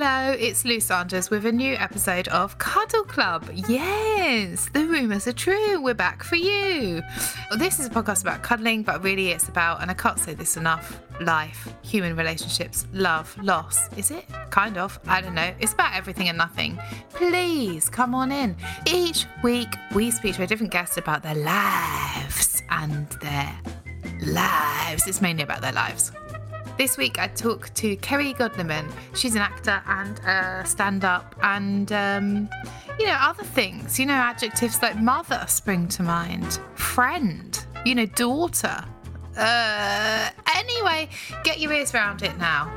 Hello, it's Lou Sanders with a new episode of Cuddle Club. Yes, the rumours are true. We're back for you. Well, this is a podcast about cuddling, but really it's about, and I can't say this enough, life, human relationships, love, loss. Is it? Kind of. I don't know. It's about everything and nothing. Please come on in. Each week we speak to a different guest about their lives and their lives. It's mainly about their lives. This week I talk to Kerry Godliman. She's an actor and a stand up and, um, you know, other things. You know, adjectives like mother spring to mind, friend, you know, daughter. Uh, anyway, get your ears around it now.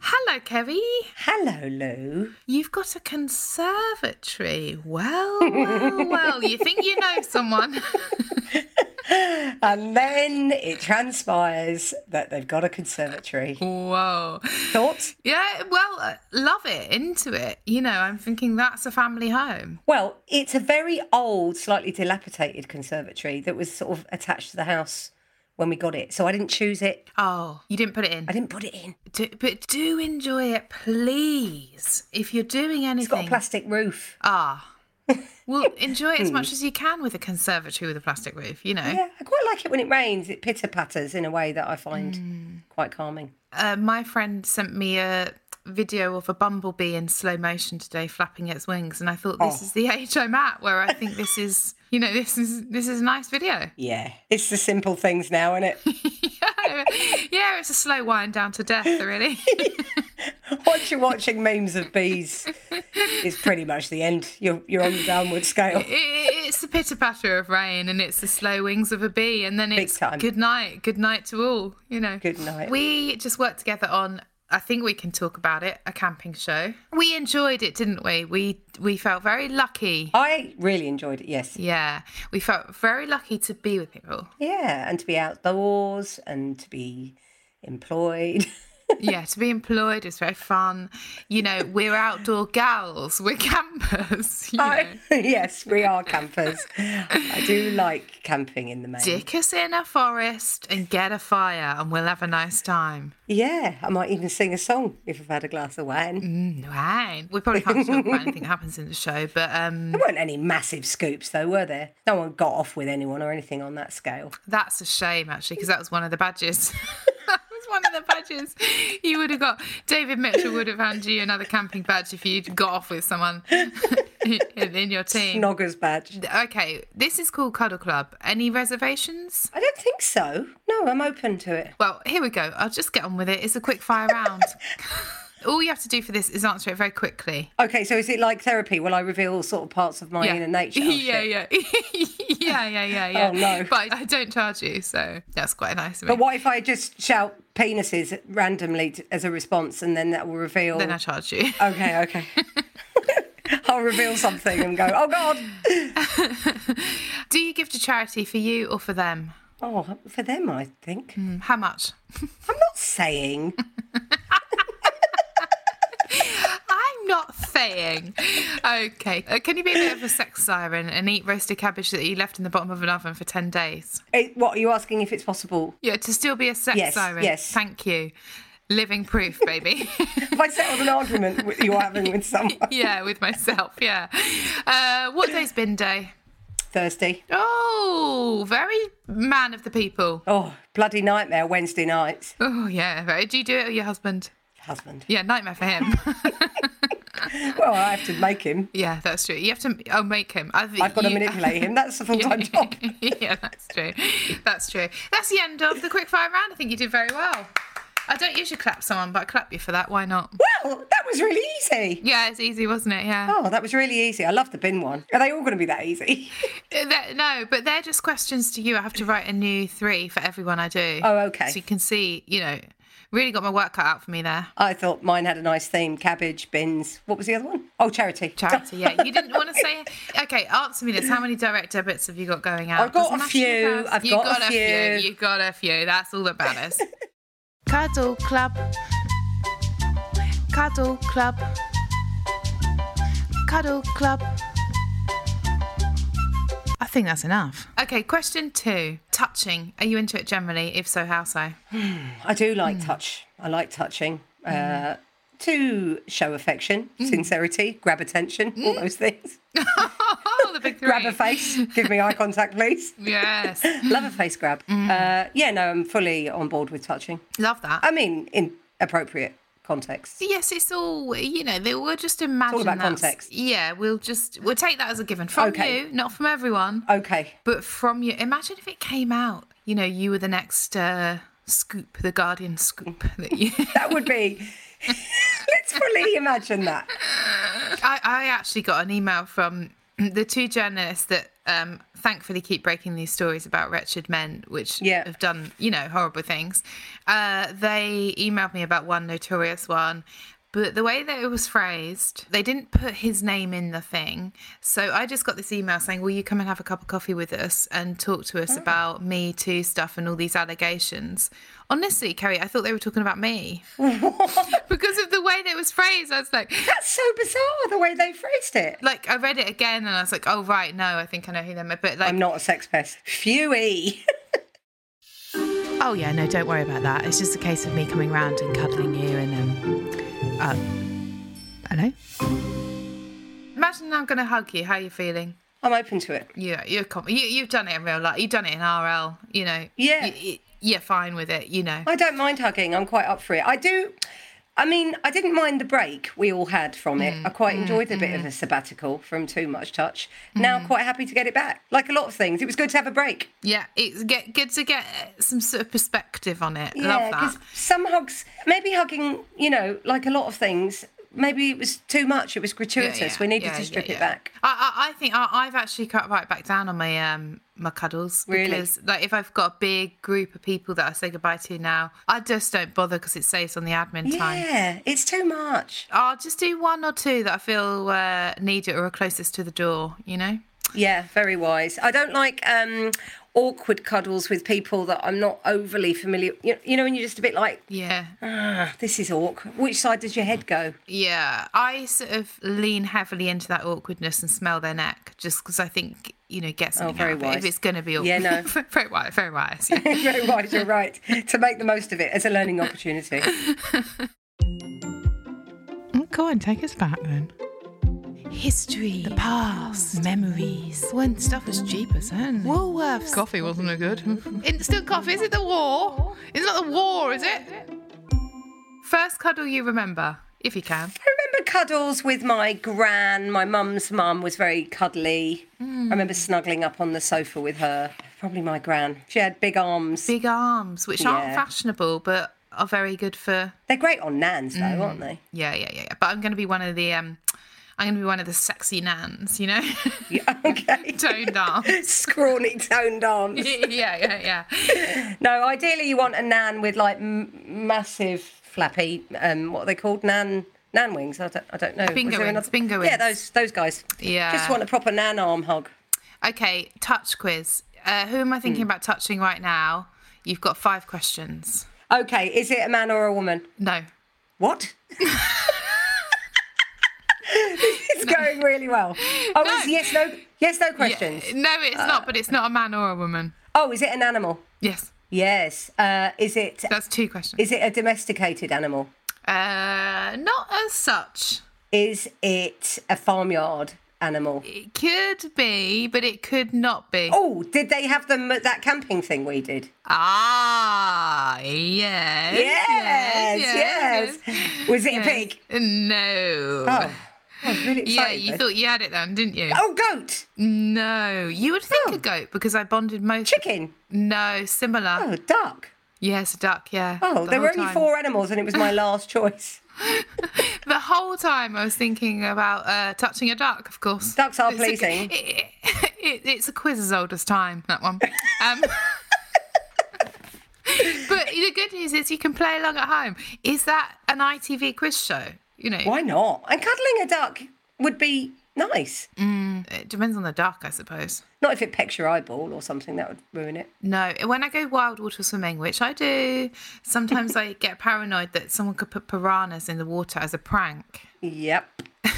Hello, Kerry. Hello, Lou. You've got a conservatory. Well, well, well. You think you know someone. And then it transpires that they've got a conservatory. Whoa. Thoughts? Yeah, well, uh, love it, into it. You know, I'm thinking that's a family home. Well, it's a very old, slightly dilapidated conservatory that was sort of attached to the house when we got it. So I didn't choose it. Oh, you didn't put it in. I didn't put it in. Do, but do enjoy it, please. If you're doing anything. It's got a plastic roof. Ah. Well, enjoy it as much as you can with a conservatory with a plastic roof, you know. Yeah, I quite like it when it rains. It pitter patters in a way that I find Mm. quite calming. Uh, my friend sent me a video of a bumblebee in slow motion today flapping its wings and I thought this Oh. is the age I'm at where I think this is you know this is this is a nice video Yeah, it's the simple things now, isn't it? yeah, yeah it's a slow wind down to death really Once you're watching memes of bees, it's pretty much the end. You're you're on the downward scale. It- it's the pitter patter of rain and it's the slow wings of a bee and then it's good night good night to all you know Good night. we just worked together on I think we can talk about it a camping show we enjoyed it didn't we we we felt very lucky I really enjoyed it. Yes. yeah we felt very lucky to be with people Yeah, and to be outdoors and to be employed. yeah to be employed is very fun you know we're outdoor gals we're campers you know. I, yes, we are campers. I do like camping in the main. Dick us in a forest and get a fire, and we'll have a nice time. Yeah, I might even sing a song if I've had a glass of wine. Wine. We probably can't talk about anything that happens in the show, but um, There weren't any massive scoops though, were there? No one got off with anyone or anything on that scale. that's a shame actually, because that was one of the badges. one of the badges. You would have got David Mitchell would have handed you another camping badge if you'd got off with someone in, your team. Nogger's badge. Okay, this is called Cuddle Club. Any reservations? I don't think so. No, I'm open to it. Well, here we go. I'll just get on with it. It's a quick fire round. All you have to do for this is answer it very quickly. Okay, so is it like therapy? Will I reveal sort of parts of my inner nature? Oh, yeah, yeah, yeah, yeah, yeah, yeah. Oh, no. But I don't charge you, so that's quite nice of me. But what if I just shout penises randomly t- as a response and then that will reveal. Then I charge you. Okay, okay. I'll reveal something and go, oh God. Do you give to charity for you or for them? Oh, for them, I think. Mm, How much? I'm not saying. Not saying. Okay. Uh, can you be a bit of a sex siren and eat roasted cabbage that you left in the bottom of an oven for 10 days? It, what are you asking if it's possible? Yeah, to still be a sex Yes, siren. yes. Thank you. Living proof, baby. If I settled an argument with you're having with someone yeah, with myself. Yeah. Uh, what day's bin day? Thursday. Oh, very man of the people. Oh, bloody nightmare Wednesday nights. Oh, yeah. Right. Do you do it with your husband? Husband. Yeah, nightmare for him. Well, I have to make him. yeah, that's true. You have to. Oh, make him. I I've got to manipulate him. That's the full time job. yeah, that's true. That's true. That's the end of the quickfire round. I think you did very well. I don't usually clap someone, but I clap you for that. Why not? Well, that was really easy. Yeah, it's easy, wasn't it? Yeah. Oh, that was really easy. I love the bin one. Are they all going to be that easy? Uh, no, but they're just questions to you. I have to write a new three for everyone I do. Oh, okay. So you can see, you know, really got my work cut out for me there. I thought mine had a nice theme cabbage, bins. What was the other one? Oh, charity. Charity, yeah. You didn't want to say. Okay, answer me this. How many direct debits have you got going out? I've got Doesn't a few. I've you got a few. You got a few. That's all that matters. Cuddle Club. Cuddle Club. Cuddle Club. I think that's enough. Okay, question two. Touching. Are you into it generally? If so, how so? I do like Hmm. touch. I like touching. Uh, to show affection, Hmm. sincerity, grab attention, all those things. The big three. Grab a face, give me eye contact, please. Yes. Love a face grab. Hmm. Uh, yeah, no, I'm fully on board with touching. Love that. I mean, in appropriate contexts. Yes, it's all you know. They will just imagine. about context. Yeah, we'll just we'll take that as a given from Okay. you, not from everyone, Okay. but from you. Imagine if it came out. You know, you were the next uh, scoop, the Guardian scoop. That you. That would be. Let's fully imagine that. I, I actually got an email from the two journalists that um, thankfully keep breaking these stories about wretched men, which Yeah. have done, you know, horrible things. Uh, they emailed me about one notorious one. But the way that it was phrased, they didn't put his name in the thing. So I just got this email saying, Will you come and have a cup of coffee with us and talk to us about Me Too stuff and all these allegations? Honestly, Kerry, I thought they were talking about me. because of the way that it was phrased. I was like, That's so bizarre the way they phrased it. like I read it again and I was like, oh right, no, I think I know who they're. But like, I'm not a sex pest. Phewy. oh yeah, no, don't worry about that. It's just a case of me coming round and cuddling you and um, uh, hello. Imagine I'm going to hug you. How are you feeling? I'm open to it. Yeah, you're com- you, you've done it in real life. You've done it in RL. You know. Yeah. You, you, you're fine with it. You know. I don't mind hugging. I'm quite up for it. I do. I mean, I didn't mind the break we all had from it. Mm. I quite mm, enjoyed a bit of mm. a sabbatical from too much touch. Now, I'm quite happy to get it back. Like a lot of things, it was good to have a break. Yeah, it's get good to get some sort of perspective on it. Yeah, Love that. because some hugs, maybe hugging, you know, like a lot of things, maybe it was too much. It was gratuitous. Yeah, yeah, we needed yeah, to strip it back. I, I, I think I, I've actually cut right back down on my um my cuddles Really? because like if I've got a big group of people that I say goodbye to now, I just don't bother because it saves on the admin time. Yeah, it's too much. I'll just do one or two that I feel uh, need it or are closest to the door. You know. Yeah, very wise. I don't like um, awkward cuddles with people that I'm not overly familiar. You, you know, when you're just a bit like, Yeah. ah, this is awkward. Which side does your head go? Yeah, I sort of lean heavily into that awkwardness and smell their neck just because I think, you know, get something Oh, very out of it. wise. If it's going to be awkward. Yeah, no. very wise, very wise. Yeah. very wise, you're right. To make the most of it as a learning opportunity. Go on, take us back then. History, the past, memories. When stuff was cheaper, then. Woolworths. Coffee wasn't a good. Instant coffee. Is it the war? It's not the war, is it? First cuddle you remember, if you can. I remember cuddles with my gran. My mum's mum was very cuddly. I remember snuggling up on the sofa with her. Probably my gran. She had big arms. Big arms, which aren't fashionable, but are very good for. They're great on nans, though, aren't they? Yeah, yeah, yeah. yeah. But I'm going to be one of the. um I'm going to be one of the sexy nans, you know, Yeah, okay. toned arms. Scrawny, toned arms. yeah, yeah, yeah. No, ideally you want a nan with like m- massive flappy. Um, what are they called? Nan. Nan wings. I don't, I don't know. Bingo wings, another- bingo Yeah, those those guys. Yeah. Just want a proper nan arm hug. Okay, touch quiz. Uh, who am I thinking about touching right now? You've got five questions. Okay, is it a man or a woman? No. What? it's going really well. Oh, No. yes, no, yes, no questions. Yeah, no, it's not, but it's not a man or a woman. Oh, is it an animal? Yes. Yes. Uh, is it That's two questions. is it a domesticated animal? Uh, not as such. Is it a farmyard animal? It could be, but it could not be. Oh, did they have them at that camping thing we did? Ah, yes. Yes, yes. yes. Was it a pig? No. Oh, really yeah, you though. thought you had it then, didn't you? Oh, goat, No, you would think Oh. a goat because I bonded most. chicken, No, similar. oh, duck. Yes, a duck. Yeah. Oh, The there were only time. four animals, and it was my last choice. The whole time I was thinking about uh, touching a duck. Of course, Ducks are It's a- pleasing. it- it- it's a quiz as old as time. That one. Um, but the good news is you can play along at home. Is that an ITV quiz show? You know, Why not? And cuddling a duck would be nice. Mm, it depends on the duck, I suppose. Not if it pecks your eyeball or something, that would ruin it. No, when I go wild water swimming, which I do, sometimes I get paranoid that someone could put piranhas in the water as a prank. Yep.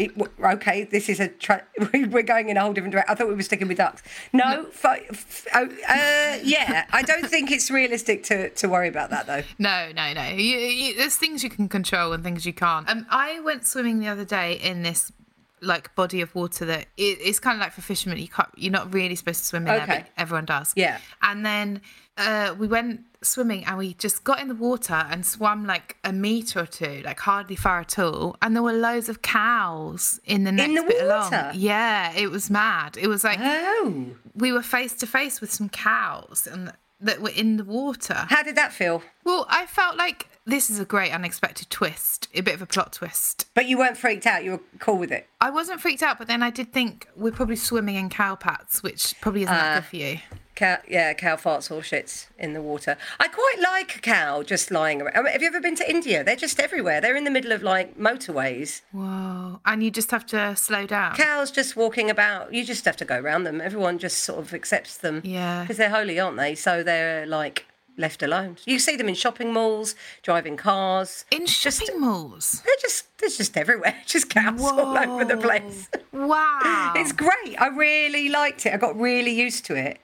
It- okay, this is a. Tra- we're going in a whole different direction. I thought we were sticking with ducks. No, fi- f- oh, uh, yeah. I don't think it's realistic to, to worry about that though. No, no, no. You, you, there's things you can control and things you can't. Um, I went swimming the other day in this like body of water that it, it's kind of like for fishermen. You can't, you're not really supposed to swim in there, but everyone does. Yeah. And then uh, we went swimming and we just got in the water and swam like a meter or two, like hardly far at all. And there were loads of cows in the next the bit along. water? Yeah, it was mad. It was like Oh, we were face to face with some cows and that were in the water. how did that feel? Well, I felt like this is a great unexpected twist, a bit of a plot twist. But you weren't freaked out. You were cool with it. I wasn't freaked out, but then I did think we're probably swimming in cow pats, which probably isn't that good for you. Cow, yeah, cow farts or shits in the water. I quite like a cow just lying around. I mean, have you ever been to India? They're just everywhere. They're in the middle of like motorways. Whoa. And you just have to slow down. Cows just walking about. You just have to go around them. Everyone just sort of accepts them. Yeah. Because they're holy, aren't they? So they're like left alone. You see them in shopping malls, driving cars. in shopping malls. They're just they're just everywhere. Just cows all over the place. Wow. It's great. I really liked it. I got really used to it.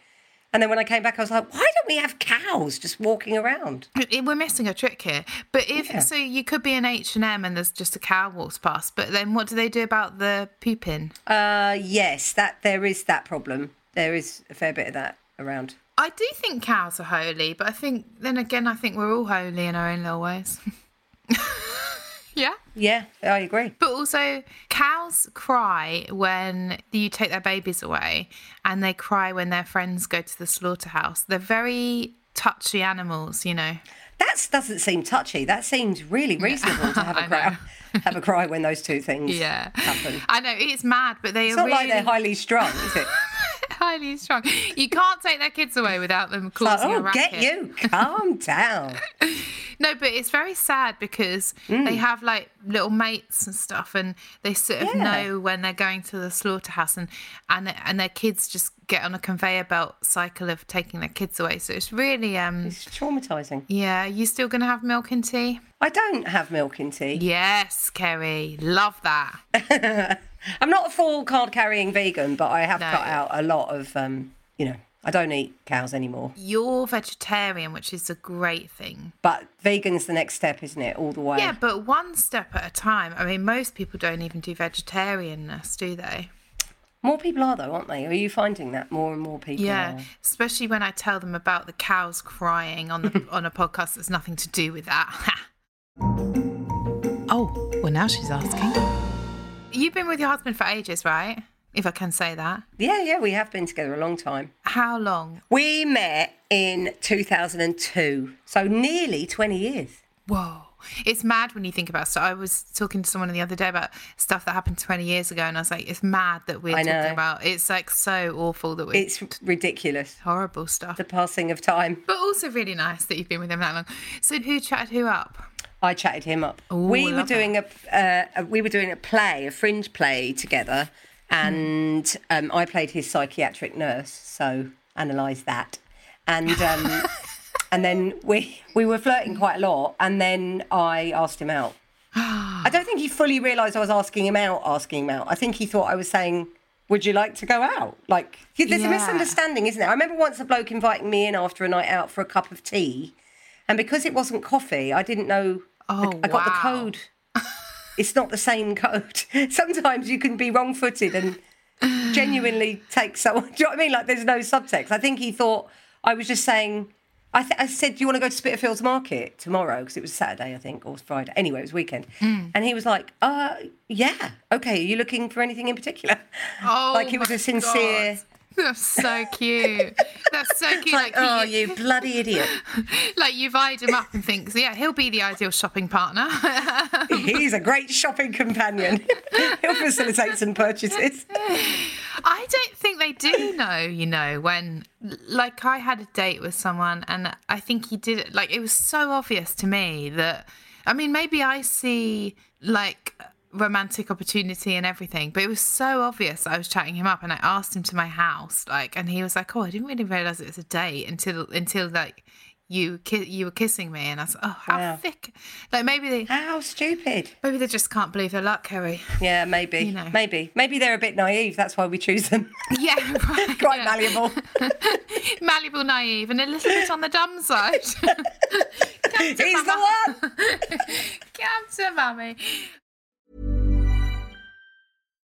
And then when I came back, I was like, why don't we have cows just walking around? We're missing a trick here. But if so, you could be in H and M and there's just a cow walks past. But then what do they do about the pooping? Uh, yes, that there is that problem. There is a fair bit of that around. I do think cows are holy, but I think then again, I think we're all holy in our own little ways. yeah. Yeah, I agree. But also, cows cry when you take their babies away, and they cry when their friends go to the slaughterhouse. They're very touchy animals, you know. That doesn't seem touchy. That seems really reasonable to have a cry, have a cry when those two things Yeah, happen. I know it's mad, but they It's are not really like they're highly strung, is it? highly strong. You can't take their kids away without them Like, causing a oh, racket. get you, calm down. No, but it's very sad because Mm. they have like little mates and stuff, and they sort of Yeah. know when they're going to the slaughterhouse, and and and their kids just get on a conveyor belt cycle of taking their kids away. So it's really um It's traumatizing. yeah. You still gonna have milk and tea? I don't have milk in tea. Yes, Kerry, love that. I'm not a full card carrying vegan, but I have No. cut out a lot of, um, you know, I don't eat cows anymore. You're vegetarian, which is a great thing. But vegan's the next step, isn't it? All the way. Yeah, but one step at a time. I mean, most people don't even do vegetarianness, do they? More people are, though, aren't they? Are you finding that more and more people Yeah, are? especially when I tell them about the cows crying on the on a podcast that's nothing to do with that. oh, well now she's asking. You've been with your husband for ages, right? If I can say that. Yeah, yeah, we have been together a long time. How long? We met in 2002, so nearly 20 years. Whoa. It's mad when you think about stuff. I was talking to someone the other day about stuff that happened 20 years ago, and I was like, it's mad that we're I talking know. about. It's like so awful that we're It's ridiculous, horrible stuff. the passing of time. But also really nice that you've been with him that long. So who chatted who up? I chatted him up. Ooh, we were doing a, uh, we were doing a play, a fringe play together, and um, I played his psychiatric nurse. So analyse that, and um, and then we we were flirting quite a lot, and then I asked him out. I don't think he fully realised I was asking him out. Asking him out. I think he thought I was saying would you like to go out? Like, there's a misunderstanding, isn't there? I remember once a bloke inviting me in after a night out for a cup of tea, and because it wasn't coffee, I didn't know. Oh, I got the code. it's not the same code. Sometimes you can be wrong-footed and genuinely take someone. Do you know what I mean? Like, there's no subtext. I think he thought I was just saying. I, th- I said, "Do you want to go to Spitalfields Market tomorrow?" Because it was Saturday, I think, or Friday. Anyway, it was weekend, Mm. and he was like, "Uh, yeah, okay. Are you looking for anything in particular?" Oh, like it was a sincere. God. That's so cute. That's so cute. Like, oh, you bloody idiot! like you've eyed him up and thinks, yeah, he'll be the ideal shopping partner. He's a great shopping companion. He'll facilitate some purchases. I don't think they do know, you know, when like I had a date with someone and I think he did it like it was so obvious to me that I mean maybe I see like romantic opportunity and everything but it was so obvious I was chatting him up and I asked him to my house like and he was like oh I didn't really realize it was a date until until like you ki- you were kissing me and I was like oh how Wow. thick like maybe they How stupid. maybe they just can't believe their luck Kerry Yeah, maybe. You know. Maybe. Maybe they're a bit naive. That's why we choose them. yeah right, Quite malleable. malleable naive and a little bit on the dumb side. He's the one. Captain Mummy.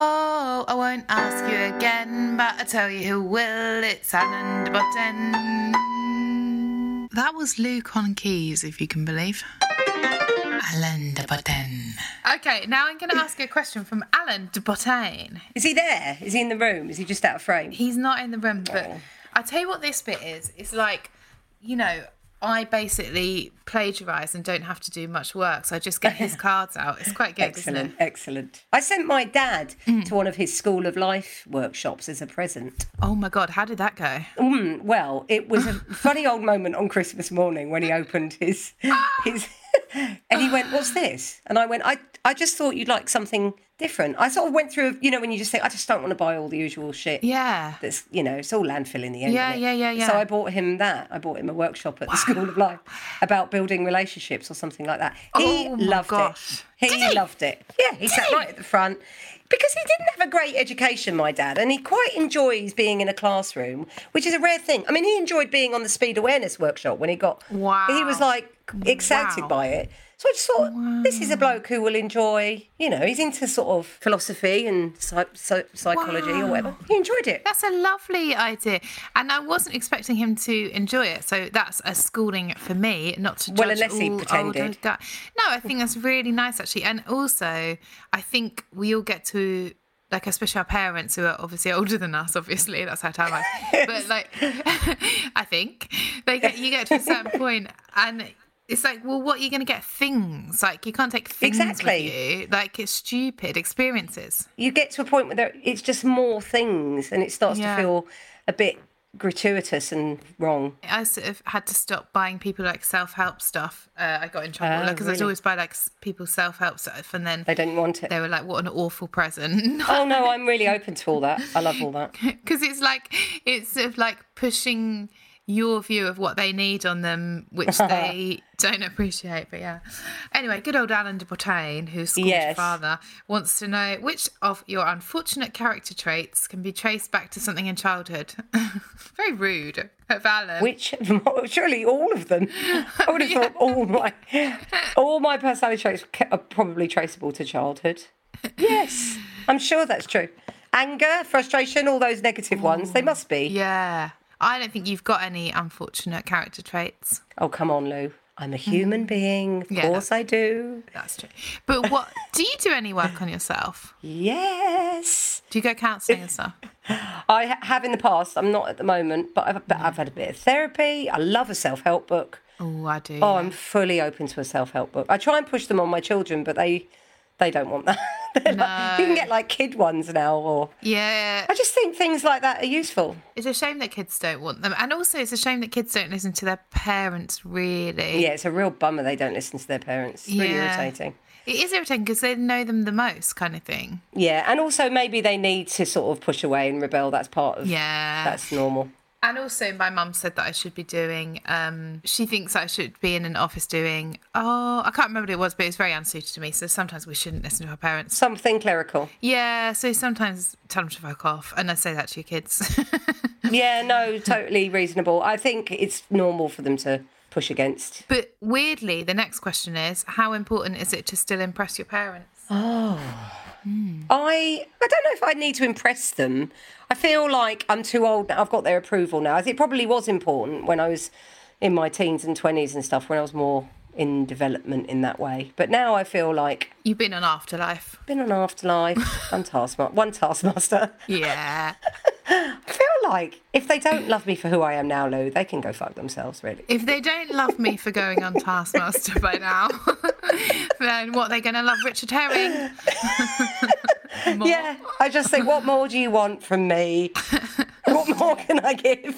Oh, I won't ask you again, but I tell you who will. It's Alan de Botton. That was Luke on keys, if you can believe. Alan de Botton. Okay, now I'm going to ask you a question from Alan de Botton. Is he there? Is he in the room? Is he just out of frame? He's not in the room, but oh. I'll tell you what this bit is. It's like, you know, I basically plagiarise and don't have to do much work, so I just get his cards out. It's quite good, Excellent, isn't it? excellent. I sent my dad Mm. to one of his School of Life workshops as a present. Oh my god, how did that go? Mm, well, it was a funny old moment on Christmas morning when he opened his his and he went, "What's this?" And I went, "I I just thought you'd like something different." I sort of went through, you know, when you just think, "I just don't want to buy all the usual shit." Yeah. That's you know, it's all landfill in the end. Yeah, yeah, yeah, yeah. So I bought him that. I bought him a workshop at the School of Life about building relationships or something like that. He Oh loved gosh. it. He, Did he? loved it. Yeah, he sat right at the front. Because he didn't have a great education, my dad, and he quite enjoys being in a classroom, which is a rare thing. I mean, he enjoyed being on the speed awareness workshop when he got. Wow. He was like excited Wow. by it. So I just thought, this is a bloke who will enjoy. You know, he's into sort of philosophy and psy- psy- psychology or whatever. He enjoyed it. That's a lovely idea. And I wasn't expecting him to enjoy it. So that's a schooling for me, not to judge Well, unless he pretended. older No, I think that's really nice, actually. And also, I think we all get to, like, especially our parents who are obviously older than us, obviously, that's how time I But, like, I think they get, you get to a certain point and it's like, well, what are you going to get? Things. Like, you can't take things Exactly. with you. Like, it's stupid. Experiences. you get to a point where it's just more things and it starts Yeah. to feel a bit gratuitous and wrong. I sort of had to stop buying people like self help stuff. Uh, I got in trouble Oh, because I'd always buy like people self help stuff, and then They didn't want it. they were like, "What an awful present." Oh no, I'm really open to all that. I love all that. because it's like it's sort of like pushing your view of what they need on them, which they don't appreciate. But yeah. Anyway, good old Alan de Botton, who's schooled your father, wants to know which of your unfortunate character traits can be traced back to something in childhood. Very rude of Alan. Which surely all of them. I would have thought all my all my personality traits are probably traceable to childhood. Yes, I'm sure that's true. Anger, frustration, all those negative ones, they must be. yeah. I don't think you've got any unfortunate character traits. Oh come on, Lou. I'm a human being. Of Mm. Yeah, course I do. That's true. But what do you do any work on yourself? Yes. Do you go counselling and stuff? I have in the past. I'm not at the moment, but I've, but I've had a bit of therapy. I love a self help book. Oh, I do. Oh, I'm fully open to a self help book. I try and push them on my children, but they they don't want that. Like- you can get like kid ones now, or yeah. I just think things like that are useful. It's a shame that kids don't want them. And also, it's a shame that kids don't listen to their parents, really. Yeah, it's a real bummer they don't listen to their parents. It's really Yeah. irritating. It is irritating because they know them the most, kind of thing. Yeah, and also maybe they need to sort of push away and rebel. That's part of Yeah. That's normal. And also, my mum said that I should be doing, um, she thinks I should be in an office doing, oh, I can't remember what it was, but it's very unsuited to me. So sometimes we shouldn't listen to our parents. Something clerical. Yeah, so sometimes tell them to fuck off. And I say that to your kids. Yeah, no, totally reasonable. I think it's normal for them to push against. but weirdly, the next question is how important is it to still impress your parents? Mm. I I don't know if I need to impress them. I feel like I'm too old. now. I've got their approval now. It probably was important when I was in my teens and twenties and stuff. When I was more in development in that way. But now I feel like You've been an Afterlife. been an afterlife. I'm taskmaster. One taskmaster. Yeah. I feel like if they don't love me for who I am now, Lou, they can go fuck themselves. Really. If they don't love me for going on Taskmaster by now, then what, they're going to love Richard Herring? Yeah, I just think, what more do you want from me? What more can I give?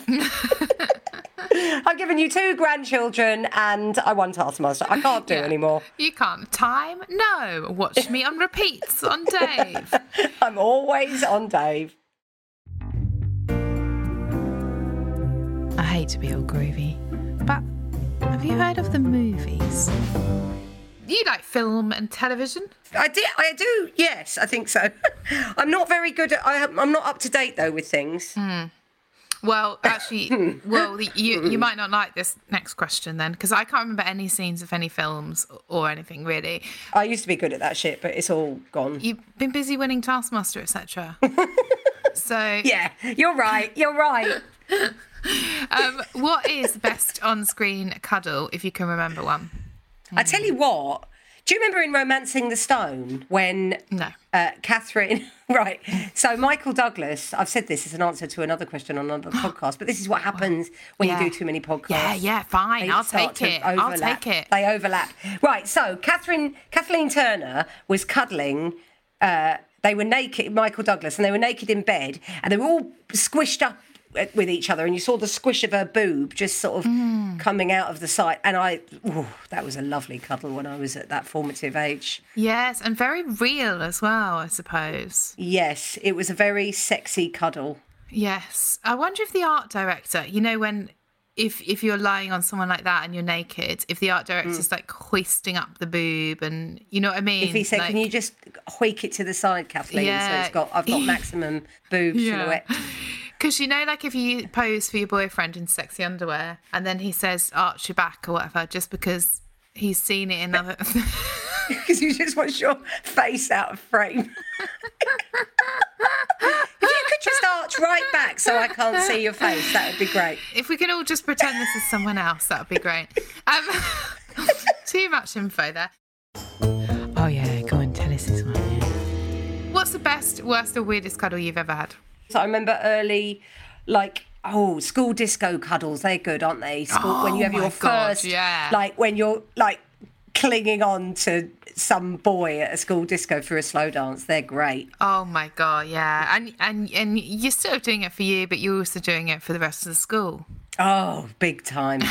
I've given you two grandchildren and I won Taskmaster. I can't do Yeah. anymore. You can't. Time? No. Watch me on repeats on Dave. I'm always on Dave. I hate to be all groovy, but have you heard of the movies? You like film and television? I did. I do. Yes, I think so. I'm not very good at. I, I'm not up to date though with things. Hmm. Well, actually, well, you you might not like this next question then, because I can't remember any scenes of any films or anything really. I used to be good at that shit, but it's all gone. You've been busy winning Taskmaster, etc. so, Yeah, you're right. You're right. um, what is best on-screen cuddle if you can remember one? I tell you what. Do you remember in *Romancing the Stone* when No. uh, Catherine? Right. So Michael Douglas. I've said this as an answer to another question on another podcast, but this is what happens when Yeah. you do too many podcasts. Yeah, yeah, fine. They I'll take it. I'll take it. They overlap. Right. So Catherine, Kathleen Turner was cuddling. Uh, they were naked, Michael Douglas, and they were naked in bed, and they were all squished up with each other, and you saw the squish of her boob just sort of Hmm. coming out of the side. And I, ooh, that was a lovely cuddle when I was at that formative age. Yes, and very real as well, I suppose. Yes, it was a very sexy cuddle. Yes. I wonder if the art director, you know, when if if you're lying on someone like that and you're naked, if the art director's like hoisting up the boob and you know what I mean? Mm. If he said, Like- "Can you just hoik it to the side, Kathleen, Yeah. so it's got I've got maximum boob silhouette." Because you know, like if you pose for your boyfriend in sexy underwear and then he says arch your back or whatever, just because he's seen it in other. Because you just want your face out of frame. if you could just arch right back so I can't see your face, that would be great. if we can all just pretend this is someone else, that would be great. Um, too much info there. Oh yeah, go and tell us this one. Yeah. What's the best, worst, or weirdest cuddle you've ever had? So I remember early, like, oh, school disco cuddles. They're good, aren't they? School, when you Oh have your God, first, yeah. like when you're like clinging on to some boy at a school disco for a slow dance. They're great. Oh my god, yeah, and and and you're sort of doing it for you, but you're also doing it for the rest of the school. Oh, big time.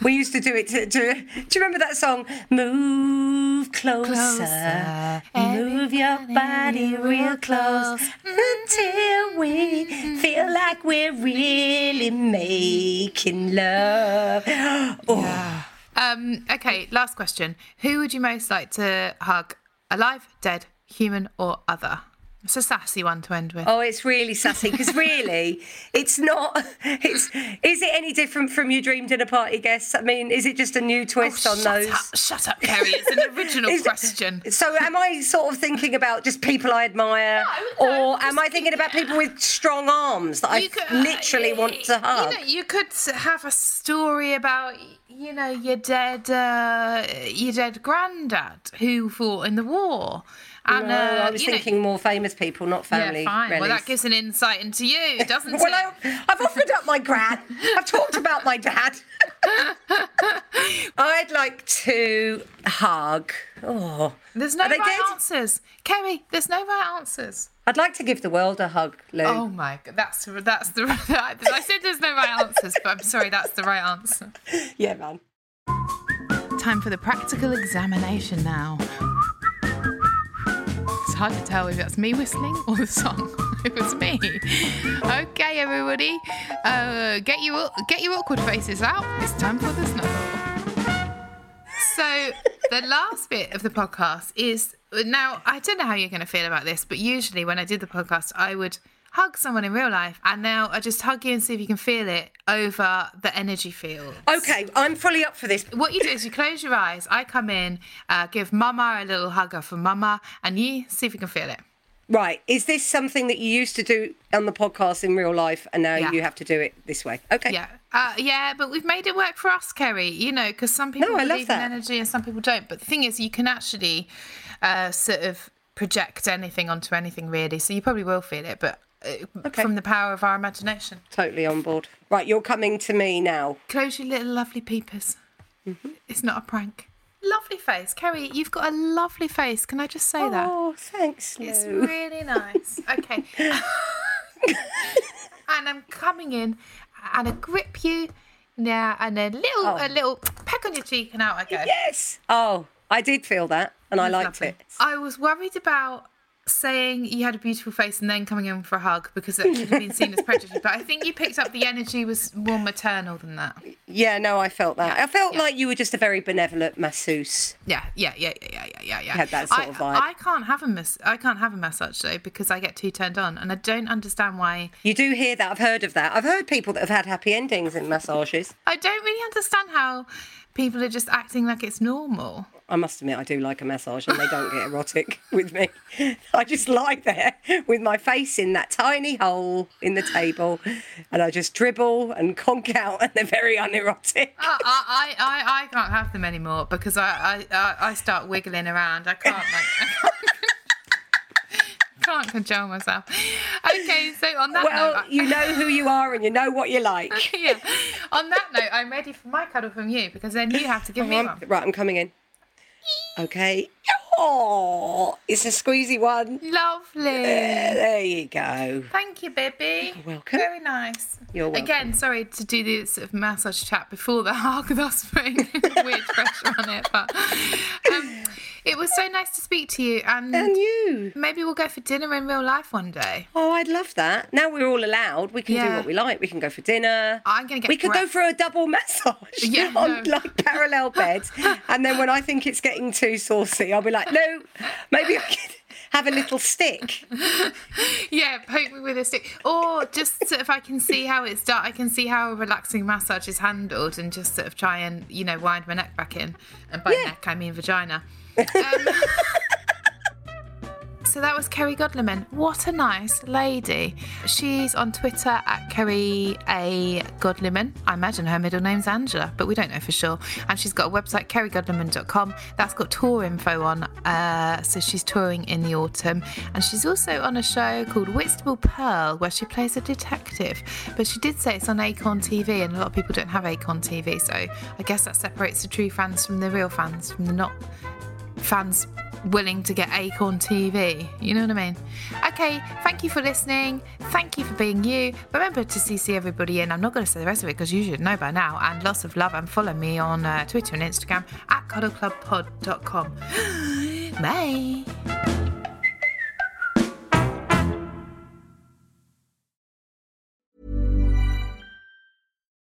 we used to do it to, to do you remember that song? Move closer, Closer, move your body real close until we feel like we're really making love. Oh, Um, okay, last question. Who would you most like to hug? Alive, dead, human, or other? It's a sassy one to end with. Oh, it's really sassy because really, it's not. It's is it any different from you dreamed in a party guest? I mean, is it just a new twist on shut those? Up, shut up, Kerry. It's an original Is- question. So, am I sort of thinking about just people I admire, No, no, or am I thinking about people with strong arms that I could- literally want to hug? You know, you could have a story about, you know, your dead, uh, your dead granddad who fought in the war. And, no, uh, I was you know- thinking more famous people, not family. Yeah, fine. Well, that gives an insight into you, doesn't Well, it? I, I've offered up my gran. I've talked about my dad. I'd like to hug. Oh, There's no right dead? answers, Kerry. There's no right answers. I'd like to give the world a hug, Lou. Oh my god, that's that's the. I said there's no right answers, but I'm sorry, that's the right answer. Yeah, man. Time for the practical examination now. Hard to tell if that's me whistling or the song. It was me. Okay, everybody, uh, get your get your awkward faces out. It's time for the snuggle. So the last bit of the podcast is now. I don't know how you're going to feel about this, but usually when I did the podcast, I would hug someone in real life, and now I just hug you and see if you can feel it over the energy field. Okay, I'm fully up for this. What you do is you close your eyes. I come in, uh, give Mama a little hugger for Mama, and you see if you can feel it. Right, is this something that you used to do on the podcast in real life, and now Yeah. you have to do it this way? Okay. Yeah, uh, yeah, but we've made it work for us, Kerry. You know, because some people No, believe in energy and some people don't. But the thing is, you can actually uh, sort of project anything onto anything, really. So you probably will feel it, but uh, from the power of our imagination. Totally on board. Right, you're coming to me now. Close your little lovely peepers. Mm-hmm. It's not a prank. Lovely face, Kerry. You've got a lovely face. Can I just say that? Oh, thanks, Lou. It's really nice. Okay. and I'm coming in and I grip you now and a little a little peck on your cheek and out I go. Yes. Oh, I did feel that, and I liked Lovely. it. I was worried about saying you had a beautiful face and then coming in for a hug because it could have been seen as prejudice. But I think you picked up the energy was more maternal than that. Yeah, no, I felt that. I felt yeah. like you were just a very benevolent masseuse. Yeah, yeah, yeah, yeah, yeah, yeah, yeah. Had that sort I, of vibe. I can't have a mas- I can't have a massage though because I get too turned on, and I don't understand why. You do hear that. I've heard of that. I've heard people that have had happy endings in massages. I don't really understand how people are just acting like it's normal. I must admit, I do like a massage, and they don't get erotic with me. I just lie there with my face in that tiny hole in the table, and I just dribble and conk out, and they're very unerotic. I, I, I, I can't have them anymore because I, I, I, start wiggling around. I can't like. Can't, control myself. Okay, so on that Well, note, I- you know who you are, and you know what you like. yeah. On that note, I'm ready for my cuddle from you because then you have to give me I'm- one. right, I'm coming in. Okay. Oh, it's a squeezy one. Lovely. There you go. Thank you, baby. You're welcome. Very nice. You're welcome. Again, sorry to do the sort of massage chat before the hug, thus putting weird pressure on it. But um, it was so nice to speak to you, and, And you. maybe we'll go for dinner in real life one day. Oh, I'd love that. Now we're all allowed. We can do what we like. We can go for dinner. I'm gonna get We could go for a double massage Yeah, on no. like parallel beds, and then when I think it's getting too saucy, I'll be like, no, maybe I could have a little stick. Yeah, poke me with a stick, or just sort of I can see how it's done. I can see how a relaxing massage is handled, and just sort of try and you know wind my neck back in. And by Yeah. neck, I mean vagina. Um, so that was Kerry Godliman. What a nice lady. She's on Twitter at Kerry A. Godliman. I imagine her middle name's Angela, but we don't know for sure. And she's got a website, kerrygodliman.com. That's got tour info on. Uh, so she's touring in the autumn. And she's also on a show called Whitstable Pearl, where she plays a detective. But she did say it's on Acorn TV, and a lot of people don't have Acorn TV. So I guess that separates the true fans from the real fans, from the not fans willing to get Acorn TV. You know what I mean? Okay, thank you for listening. Thank you for being you. Remember to CC everybody in. I'm not going to say the rest of it because you should know by now. And lots of love and follow me on uh, Twitter and Instagram at cuddleclubpod.com. Bye.